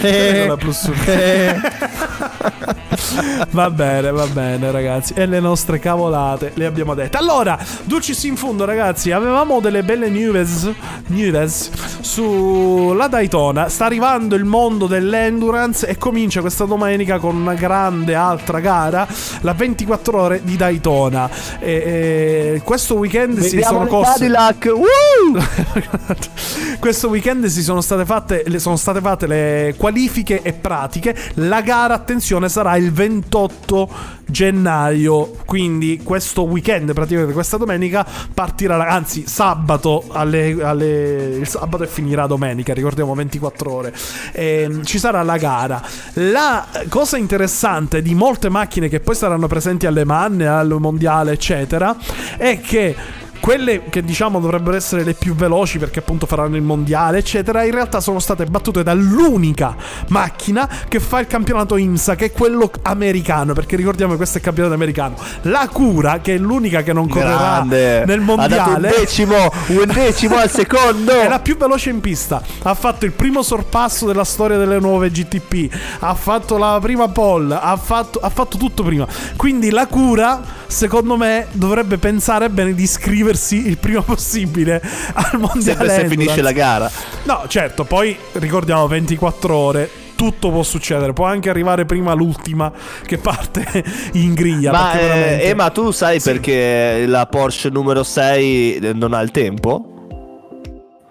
Speaker 2: <laughs>
Speaker 3: Eh,
Speaker 2: la plus <laughs> <laughs> <laughs> va bene va bene ragazzi. E le nostre cavolate le abbiamo dette. Allora dulcis in fondo ragazzi avevamo delle belle news news sulla Daytona. Sta arrivando il mondo dell'endurance e comincia questa domenica con una grande altra gara la 24 ore di Daytona. E, e questo weekend si sono corse
Speaker 3: Cadillac. <laughs>
Speaker 2: Questo weekend si sono state fatte sono state fatte le qualifiche e pratiche. La gara, attenzione, sarà il 28 gennaio. Quindi questo weekend, praticamente questa domenica, partirà, anzi sabato, alle, alle- il sabato e finirà domenica, ricordiamo 24 ore. Ehm, ci sarà la gara. La cosa interessante di molte macchine che poi saranno presenti alle Manne, al mondiale, eccetera, è che quelle che diciamo dovrebbero essere le più veloci perché appunto faranno il mondiale, eccetera, in realtà sono state battute dall'unica macchina che fa il campionato IMSA, che è quello americano, perché ricordiamo che questo è il campionato americano. La Cura, che è l'unica che non correrà
Speaker 3: Grande.
Speaker 2: nel
Speaker 3: Ha dato un
Speaker 2: mondiale.
Speaker 3: decimo, un decimo al secondo. <laughs>
Speaker 2: È la più veloce in pista. Ha fatto il primo sorpasso della storia delle nuove GTP. Ha fatto la prima pole. Ha fatto, ha fatto tutto prima. Quindi la cura, secondo me, dovrebbe pensare bene di scriversi iscriversi il prima possibile <laughs> al mondiale.
Speaker 3: Se
Speaker 2: Endurance.
Speaker 3: finisce la gara.
Speaker 2: No, certo, poi ricordiamo 24 ore. Tutto può succedere, può anche arrivare prima l'ultima che parte <laughs> in griglia.
Speaker 3: Ma, eh,
Speaker 2: veramente-
Speaker 3: eh, ma tu sai
Speaker 2: Sì.
Speaker 3: perché la Porsche numero 6 non ha il tempo?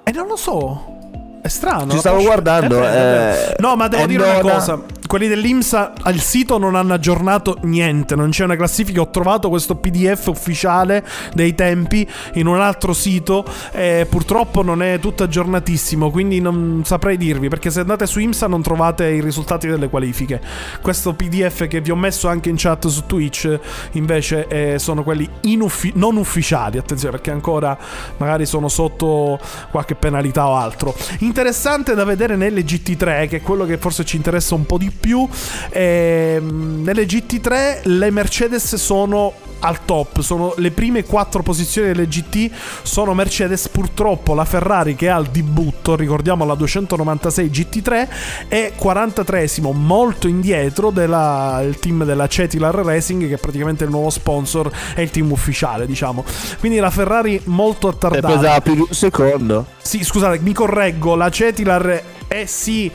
Speaker 2: Eh, non lo so. È strano.
Speaker 3: Ci stavo
Speaker 2: Porsche-
Speaker 3: guardando,
Speaker 2: vero.
Speaker 3: eh,
Speaker 2: no, ma devo dire una cosa. Quelli dell'IMSA al sito non hanno aggiornato niente. Non c'è una classifica. Ho trovato questo PDF ufficiale dei tempi in un altro sito. E purtroppo non è tutto aggiornatissimo. Quindi non saprei dirvi. Perché se andate su IMSA non trovate i risultati delle qualifiche. Questo PDF che vi ho messo anche in chat su Twitch, invece, eh, sono quelli inuffi- non ufficiali. Attenzione, perché ancora magari sono sotto qualche penalità o altro. Interessante da vedere nelle GT3, che è quello che forse ci interessa un po' di più. Ehm, nelle GT3 le Mercedes sono al top, sono le prime quattro posizioni delle GT sono Mercedes, purtroppo la Ferrari che ha il debutto, ricordiamo la 296 GT3 è 43esimo, molto indietro del team della Cetilar Racing che è praticamente il nuovo sponsor e il team ufficiale, diciamo. Quindi la Ferrari molto
Speaker 3: E
Speaker 2: attardata.
Speaker 3: pesava più di un secondo.
Speaker 2: Sì, scusate, mi correggo, la Cetilar è sì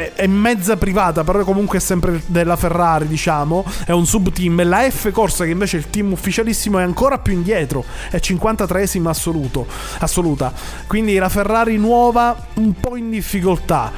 Speaker 2: è, è mezza privata, però comunque è sempre della Ferrari, diciamo, è un sub team. La F Corsa che invece è il team ufficialissimo è ancora più indietro, è 53esima assoluto, assoluta. Quindi la Ferrari nuova un po' in difficoltà.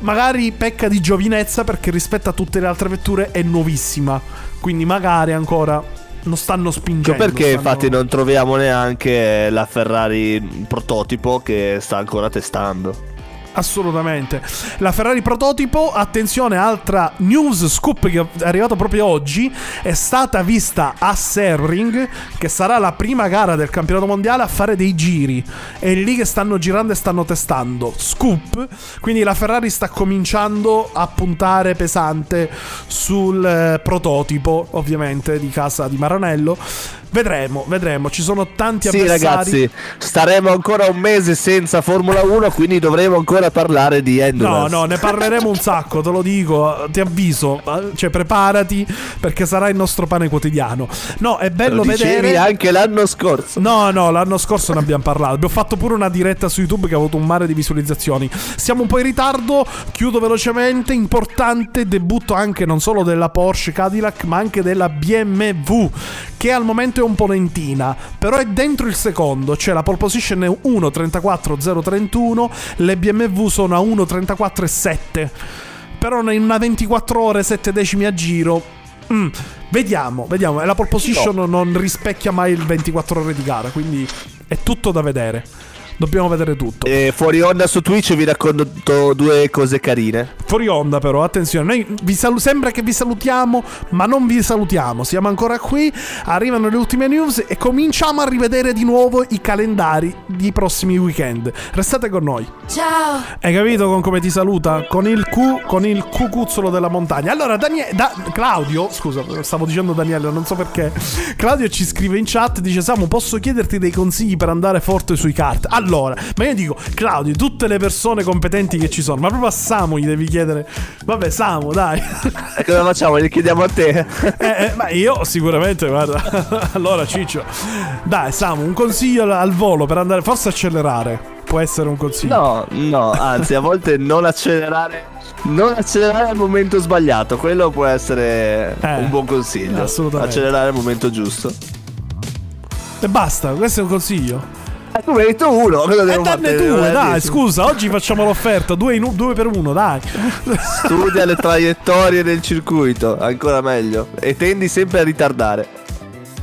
Speaker 2: Magari pecca di giovinezza perché rispetto a tutte le altre vetture è nuovissima. Quindi magari ancora non stanno spingendo.
Speaker 3: Ecco perché
Speaker 2: stanno-
Speaker 3: infatti non troviamo neanche la Ferrari prototipo che sta ancora testando.
Speaker 2: Assolutamente. La Ferrari prototipo, attenzione, altra news scoop che è arrivato proprio oggi, è stata vista a Sebring, che sarà la prima gara del campionato mondiale a fare dei giri. È lì che stanno girando e stanno testando. Scoop, quindi la Ferrari sta cominciando a puntare pesante sul eh, prototipo, ovviamente, di casa di Maranello. Vedremo, vedremo, ci sono tanti
Speaker 3: Sì
Speaker 2: avversari.
Speaker 3: ragazzi, staremo ancora un mese senza Formula 1, quindi dovremo ancora parlare di
Speaker 2: No,
Speaker 3: Endurance.
Speaker 2: no, ne parleremo un sacco, te lo dico, ti avviso, cioè preparati perché sarà il nostro pane quotidiano. No, è
Speaker 3: Lo
Speaker 2: bello
Speaker 3: dicevi
Speaker 2: vedere...
Speaker 3: anche l'anno scorso.
Speaker 2: No, no, l'anno scorso ne abbiamo parlato. Abbiamo fatto pure una diretta su YouTube che ha avuto un mare di visualizzazioni. Siamo un po' in ritardo, chiudo velocemente. Importante debutto anche non solo della Porsche Cadillac, ma anche della BMW, che al momento è un po' lentina, però è dentro il secondo. C'è la pole position è 1.34.031, le BMW sono a 1.34.7. Però in una 24 ore 7 decimi a giro Mm, vediamo, vediamo. E la pole position non rispecchia mai il 24 ore di gara, quindi è tutto da vedere. Dobbiamo vedere tutto.
Speaker 3: E fuori onda su Twitch vi racconto due cose carine.
Speaker 2: Fuori onda, però, attenzione. Noi vi salu- sembra che vi salutiamo, ma non vi salutiamo. Siamo ancora qui. Arrivano le ultime news e cominciamo a rivedere di nuovo i calendari di prossimi weekend. Restate con noi.
Speaker 4: Ciao!
Speaker 2: Hai capito con come ti saluta? Con il Q, con il cucuzzolo della montagna. Allora, Danie- da- Claudio, scusa, stavo dicendo Daniele, non so perché. Claudio ci scrive in chat, dice Samu, posso chiederti dei consigli per andare forte sui kart? Allora, ma io dico, Claudio, tutte le persone competenti che ci sono, ma proprio a Samu gli devi chiedere. Vabbè, Samu, dai.
Speaker 3: E cosa facciamo? Gli chiediamo a te.
Speaker 2: Eh, eh, ma io sicuramente, guarda. <laughs> allora, Ciccio, dai, Samu, un consiglio al- al volo per andare, forse accelerare. Può essere un consiglio.
Speaker 3: No, no, anzi, a volte non accelerare. Non accelerare al momento sbagliato, quello può essere
Speaker 2: Eh,
Speaker 3: un buon consiglio.
Speaker 2: assolutamente.
Speaker 3: Accelerare al momento giusto.
Speaker 2: E basta, questo è un consiglio.
Speaker 3: Eh, tu mi hai detto uno, cosa
Speaker 2: E
Speaker 3: devo fare?
Speaker 2: due,
Speaker 3: Eh,
Speaker 2: dai,
Speaker 3: dici.
Speaker 2: scusa, oggi facciamo l'offerta, due, in due per uno, dai.
Speaker 3: Studia le traiettorie del circuito, ancora meglio. E tendi sempre a ritardare.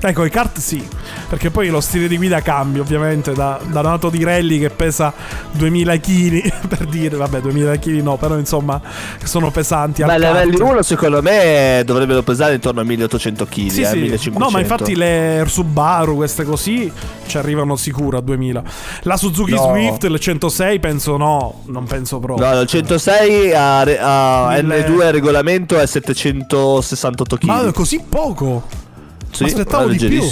Speaker 2: Ecco, i kart sì, perché poi lo stile di guida cambia, ovviamente, da, da Nato di Rally che pesa 2000 kg, <laughs> per dire, vabbè, 2000 kg no, però insomma, sono pesanti.
Speaker 3: Ma
Speaker 2: kart.
Speaker 3: livelli 1 secondo me dovrebbero pesare intorno a 1800 kg,
Speaker 2: Sì,
Speaker 3: eh,
Speaker 2: sì.
Speaker 3: 1500.
Speaker 2: No, ma infatti le Subaru, queste così, ci arrivano sicuro a 2000. La Suzuki
Speaker 3: No.
Speaker 2: Swift, il 106, penso no, non penso proprio.
Speaker 3: No, il 106 a, a
Speaker 2: Mille-
Speaker 3: N2 a regolamento è 768 kg.
Speaker 2: Ma è così poco?
Speaker 3: Sì,
Speaker 2: aspettavo di più.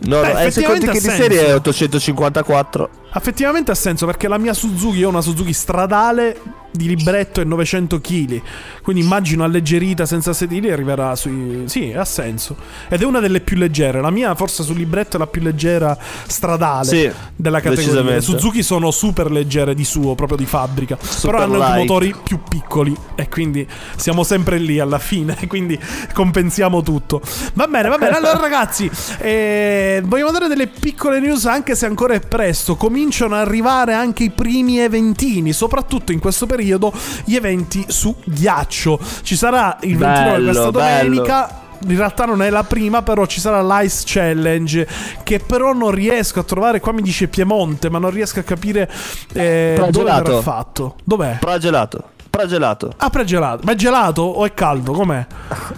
Speaker 3: No,
Speaker 2: Beh,
Speaker 3: no, eh, i
Speaker 2: ha
Speaker 3: di serie è
Speaker 2: senso.
Speaker 3: 854.
Speaker 2: Effettivamente ha senso perché la mia Suzuki è una Suzuki stradale di libretto e 900 kg. Quindi immagino alleggerita senza sedili arriverà sui. Sì, ha senso. Ed è una delle più leggere. La mia, forse sul libretto, è la più leggera stradale
Speaker 3: Sì,
Speaker 2: della categoria. Le. Suzuki sono super leggere di suo, proprio di fabbrica. Però hanno
Speaker 3: light.
Speaker 2: i motori più piccoli. E quindi siamo sempre lì alla fine. <laughs> Quindi compensiamo tutto. Va bene, va bene. Allora, ragazzi, eh, vogliamo dare delle piccole news, anche se ancora è presto. Cominciano ad arrivare anche i primi eventini, soprattutto in questo periodo, gli eventi su ghiaccio. Ci sarà il 29
Speaker 3: Bello,
Speaker 2: questa
Speaker 3: bello.
Speaker 2: domenica. In realtà non è la prima, però ci sarà l'Ice Challenge. Che però non riesco a trovare. Qua mi dice Piemonte, ma non riesco a capire eh, dove verrà fatto. Dov'è?
Speaker 3: Pragelato. Pragelato.
Speaker 2: Ah, pregelato. Ma è gelato o è caldo? Com'è?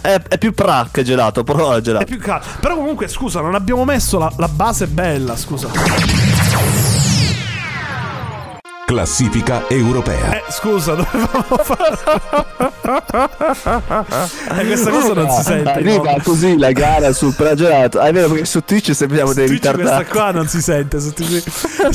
Speaker 3: È, è più pra che gelato, però è
Speaker 2: È
Speaker 3: gelato.
Speaker 2: più caldo. Però comunque, scusa, non abbiamo messo la, la base bella, scusa.
Speaker 4: Classifica europea.
Speaker 2: Eh, scusa, <laughs> dovevamo fare. eh, questa cosa non si sente.
Speaker 3: Arriva
Speaker 2: no?
Speaker 3: così la gara sul pragelato. Ah, è vero perché su Twitch sembriamo dei
Speaker 2: Twitch questa
Speaker 3: ritardati.
Speaker 2: qua non si sente. su Twitch.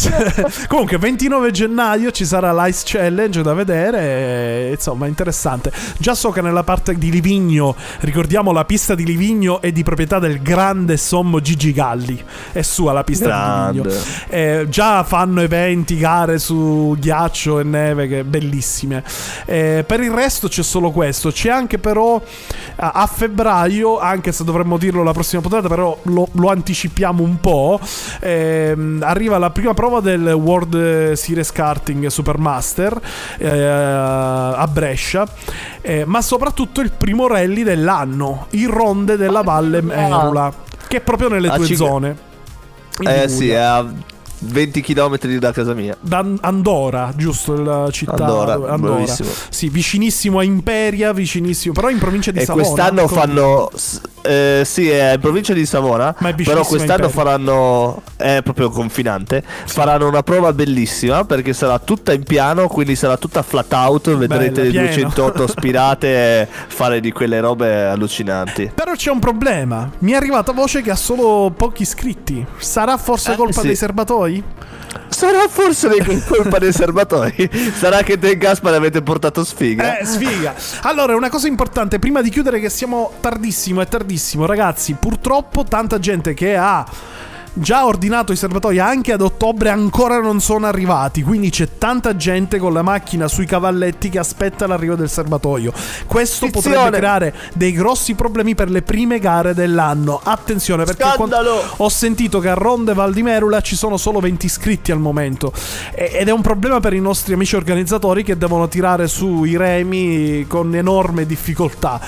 Speaker 2: <laughs> Comunque, 29 gennaio ci sarà l'Ice Challenge da vedere. insomma, interessante. Già so che nella parte di Livigno, ricordiamo la pista di Livigno è di proprietà del grande sommo Gigi Galli. È sua la pista
Speaker 3: Grande.
Speaker 2: di Livigno. Eh, già fanno eventi, gare su ghiaccio e neve che bellissime. Eh, per il resto c'è solo questo. C'è anche però a, febbraio, anche se dovremmo dirlo la prossima puntata, però lo, lo anticipiamo un po'. ehm, arriva la prima prova del World Series Karting Supermaster eh, a Brescia. eh, ma soprattutto il primo rally dell'anno, il Ronde della Valle Merula, che è proprio nelle
Speaker 3: Ah,
Speaker 2: tue
Speaker 3: ci-
Speaker 2: zone.
Speaker 3: Eh
Speaker 2: Liguria.
Speaker 3: sì, è a 20 km da casa mia.
Speaker 2: da Andorra, giusto la città
Speaker 3: Andorra, bravissimo.
Speaker 2: Sì, vicinissimo a Imperia, vicinissimo, però in provincia di
Speaker 3: E
Speaker 2: Savona.
Speaker 3: quest'anno
Speaker 2: come-
Speaker 3: fanno. Eh, sì, è in provincia di Savona. Però quest'anno faranno. È proprio confinante. Faranno una prova bellissima perché sarà tutta in piano. Quindi sarà tutta flat out. Vedrete
Speaker 2: Bella, pieno.
Speaker 3: 208 <laughs> spirate fare di quelle robe allucinanti.
Speaker 2: Però c'è un problema. Mi è arrivata voce che ha solo pochi iscritti. Sarà forse
Speaker 3: Eh,
Speaker 2: colpa
Speaker 3: sì.
Speaker 2: dei serbatoi?
Speaker 3: Sarà forse <laughs> colpa dei serbatoi. Sarà che te e Gaspar avete portato sfiga.
Speaker 2: Eh, sfiga. Allora, una cosa importante, prima di chiudere che siamo tardissimo, è tardissimo, ragazzi, purtroppo tanta gente che ha già ordinato i serbatoi anche ad ottobre ancora non sono arrivati, quindi c'è tanta gente con la macchina sui cavalletti che aspetta l'arrivo del serbatoio. Questo
Speaker 3: Attenzione.
Speaker 2: potrebbe creare dei grossi problemi per le prime gare dell'anno. Attenzione, perché ho sentito che a Ronde Val di Merula ci sono solo 20 iscritti al momento ed è un problema per i nostri amici organizzatori che devono tirare su i remi con enorme difficoltà.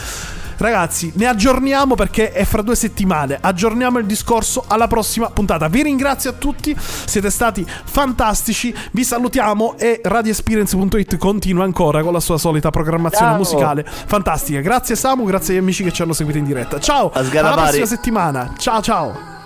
Speaker 2: Ragazzi, ne aggiorniamo perché è fra due settimane. Aggiorniamo il discorso alla prossima puntata. Vi ringrazio a tutti, siete stati fantastici. Vi salutiamo e radioexperience.it continua ancora con la sua solita programmazione
Speaker 3: Ciao.
Speaker 2: musicale fantastica. Grazie Samu, grazie agli amici che ci hanno seguito in diretta. Ciao, alla prossima settimana. Ciao ciao.